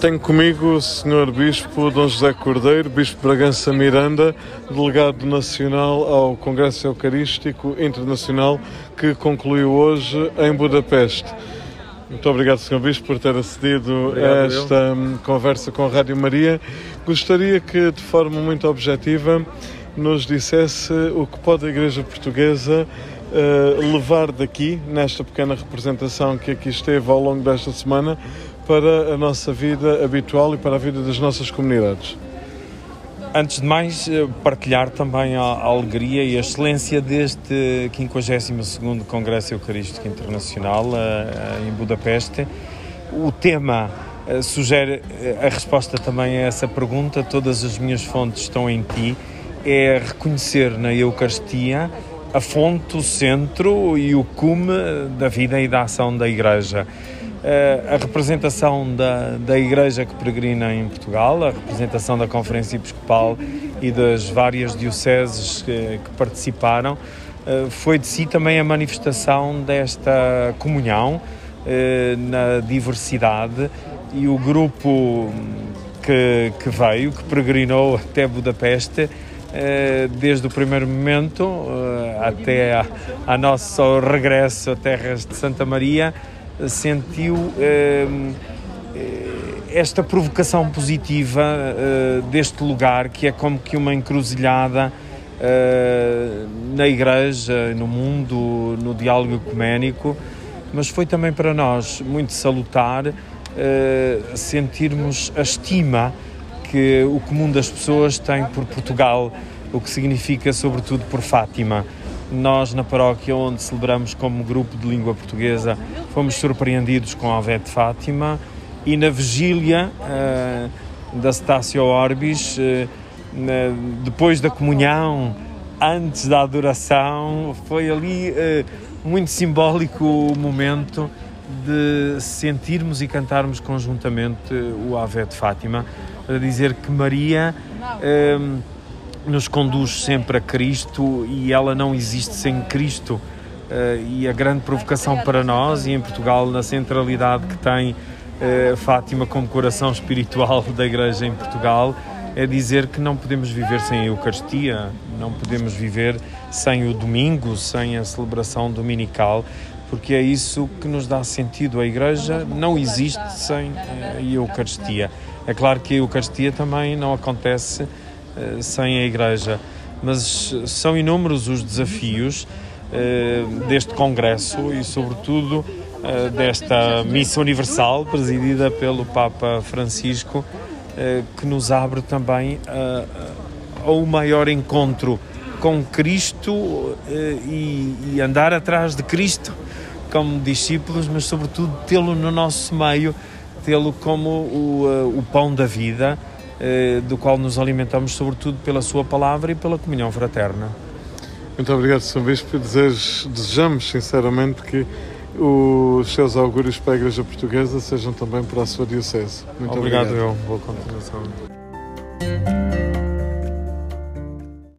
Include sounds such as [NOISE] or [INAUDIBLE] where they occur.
Tenho comigo o Sr. Bispo Dom José Cordeiro, Bispo Bragança Miranda, delegado nacional ao Congresso Eucarístico Internacional que concluiu hoje em Budapeste. Muito obrigado, Sr. Bispo, por ter acedido a esta eu. conversa com a Rádio Maria. Gostaria que, de forma muito objetiva, nos dissesse o que pode a Igreja Portuguesa uh, levar daqui, nesta pequena representação que aqui esteve ao longo desta semana, para a nossa vida habitual e para a vida das nossas comunidades. Antes de mais, eh, partilhar também a, alegria e a excelência deste 52º Congresso Eucarístico Internacional uh, em Budapeste. O tema sugere a resposta também a essa pergunta, todas as minhas fontes estão em ti, é reconhecer na Eucaristia a fonte, o centro e o cume da vida e da ação da Igreja. Eh, a representação da, da Igreja que peregrina em Portugal, a representação da Conferência Episcopal e das várias dioceses que, que participaram, eh, foi de si também a manifestação desta comunhão eh, na diversidade e o grupo que, que veio, que peregrinou até Budapeste, desde o primeiro momento até a nosso regresso a terras de Santa Maria, sentiu eh, esta provocação positiva eh, deste lugar, que é como que uma encruzilhada eh, na Igreja, no mundo, no diálogo ecuménico, mas foi também para nós muito salutar sentirmos a estima que o comum das pessoas tem por Portugal, o que significa, sobretudo, por Fátima. Nós, na paróquia onde celebramos como grupo de língua portuguesa, fomos surpreendidos com a Ave de Fátima e na vigília uh, da Stácio Orbis, uh, depois da comunhão, antes da adoração, foi ali uh, muito simbólico o momento de sentirmos e cantarmos conjuntamente o Ave de Fátima, para dizer que Maria nos conduz sempre a Cristo e ela não existe sem Cristo. Uh, e a grande provocação para nós e em Portugal na centralidade que tem uh, Fátima como coração [LAUGHS] espiritual da Igreja em Portugal é dizer que não podemos viver sem a Eucaristia, não podemos viver sem o domingo, sem a celebração dominical, porque é isso que nos dá sentido. A Igreja não existe sem a Eucaristia. É claro que a Eucaristia também não acontece eh, sem a Igreja. Mas são inúmeros os desafios eh, deste Congresso e, sobretudo, eh, desta Missa Universal presidida pelo Papa Francisco, que nos abre também ao maior encontro com Cristo e, andar atrás de Cristo como discípulos, mas sobretudo tê-lo no nosso meio, tê-lo como o, o pão da vida eh, do qual nos alimentamos sobretudo pela sua palavra e pela comunhão fraterna. Muito obrigado, Sr. Bispo. Desejamos sinceramente que os seus augúrios para a Igreja Portuguesa sejam também para a sua Diocese. Muito obrigado. Obrigado, eu. Boa continuação.